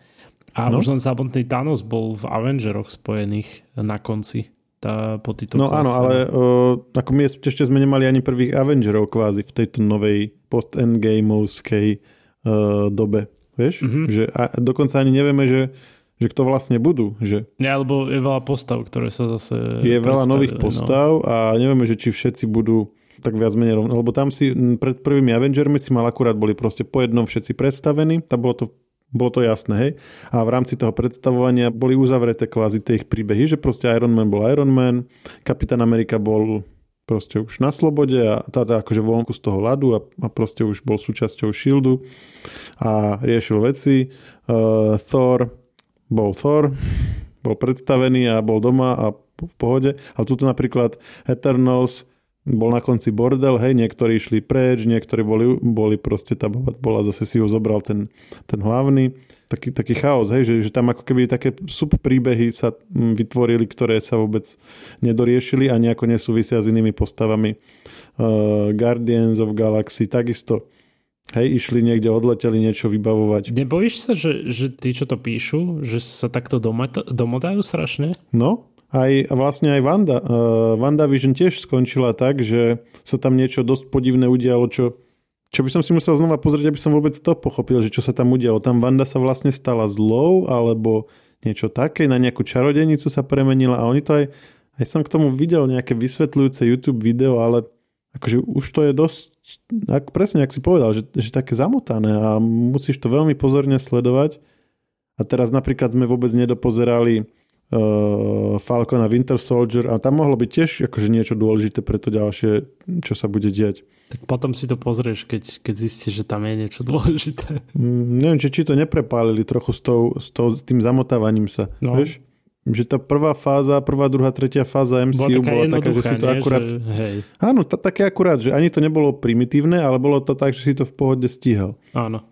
a no? len samotný Thanos bol v Avengeroch spojených na konci. Tá, po no klase. áno, ale uh, ako my ešte sme nemali ani prvých Avengerov kvázi v tejto novej post-endgameovskej uh, dobe. Vieš? Mm-hmm. Že a dokonca ani nevieme, že že kto vlastne budú. Že... Nie, alebo je veľa postav, ktoré sa zase Je veľa nových no. postav no. a nevieme, že či všetci budú tak viac menej rovno. Lebo tam si pred prvými Avengermi si mal akurát boli proste po jednom všetci predstavení. Tam bolo to bolo to jasné, hej. A v rámci toho predstavovania boli uzavreté kvázi tie ich príbehy, že proste Iron Man bol Iron Man, Kapitán Amerika bol proste už na slobode a táto akože vonku z toho ľadu a, a proste už bol súčasťou Shieldu a riešil veci. Uh, Thor bol Thor, bol predstavený a bol doma a v pohode. Ale tuto napríklad Eternals bol na konci bordel, hej, niektorí išli preč, niektorí boli, boli proste, tá baba bola, zase si ho zobral ten, ten hlavný. Taký, taký chaos, hej, že, že tam ako keby také subpríbehy sa vytvorili, ktoré sa vôbec nedoriešili a nejako nesúvisia s inými postavami. Uh, Guardians of Galaxy takisto Hej, išli niekde, odleteli niečo vybavovať. Nebojíš sa, že, že tí, čo to píšu, že sa takto domotajú strašne? No, aj vlastne aj Vanda. Uh, WandaVision tiež skončila tak, že sa tam niečo dosť podivné udialo, čo, čo by som si musel znova pozrieť, aby som vôbec to pochopil, že čo sa tam udialo. Tam Vanda sa vlastne stala zlou, alebo niečo také, na nejakú čarodenicu sa premenila a oni to aj, aj som k tomu videl nejaké vysvetľujúce YouTube video, ale akože už to je dosť, ako presne, ak si povedal, že, že také zamotané a musíš to veľmi pozorne sledovať. A teraz napríklad sme vôbec nedopozerali Falcon a Winter Soldier a tam mohlo byť tiež akože niečo dôležité pre to ďalšie, čo sa bude diať. Tak potom si to pozrieš, keď, keď zistíš, že tam je niečo dôležité. Mm, neviem, či, či to neprepálili trochu s, tou, s, tou, s tým zamotávaním sa. No. Vieš? že tá prvá fáza, prvá, druhá, tretia fáza MCU bola taká, bola taká že si to nie? akurát... Že, hej. Áno, t- také akurát, že ani to nebolo primitívne, ale bolo to tak, že si to v pohode stíhal. Áno.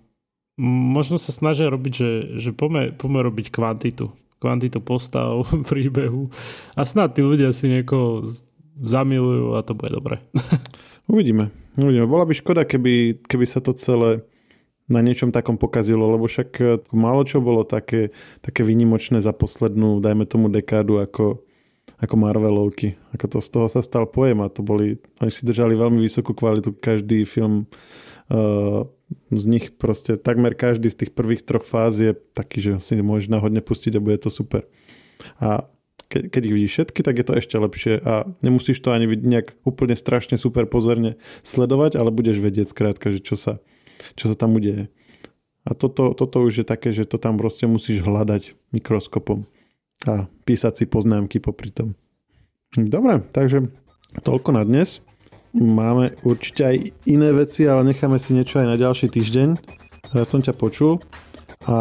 Možno sa snažia robiť, že, že poďme, poďme robiť kvantitu kvantitu postav, príbehu a snad tí ľudia si niekoho zamilujú a to bude dobre. Uvidíme. Uvidíme. Bola by škoda, keby, keby sa to celé na niečom takom pokazilo, lebo však e, málo čo bolo také, také vynimočné za poslednú, dajme tomu dekádu ako, ako Marvelovky. Ako to z toho sa stal pojem a to boli, oni si držali veľmi vysokú kvalitu. Každý film uh, z nich proste takmer každý z tých prvých troch fáz je taký, že si môžeš náhodne pustiť a bude to super. A ke, keď ich vidíš všetky, tak je to ešte lepšie a nemusíš to ani nejak úplne strašne super pozorne sledovať, ale budeš vedieť skrátka, že čo sa, čo sa tam udeje. A toto, toto už je také, že to tam proste musíš hľadať mikroskopom a písať si poznámky popri tom. Dobre, takže toľko na dnes. Máme určite aj iné veci, ale necháme si niečo aj na ďalší týždeň. Ja som ťa počul a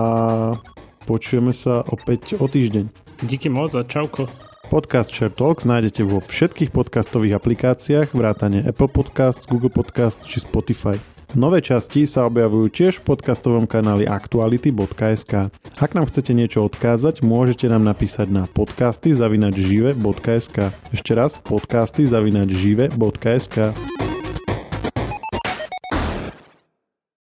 počujeme sa opäť o týždeň. Díky moc a čauko. Podcast Share Talks nájdete vo všetkých podcastových aplikáciách vrátane Apple Podcasts, Google Podcast či Spotify. Nové časti sa objavujú tiež v podcastovom kanáli aktuality.sk. Ak nám chcete niečo odkázať, môžete nám napísať na podcasty zavinačžive.sk. Ešte raz podcasty zavinačžive.sk.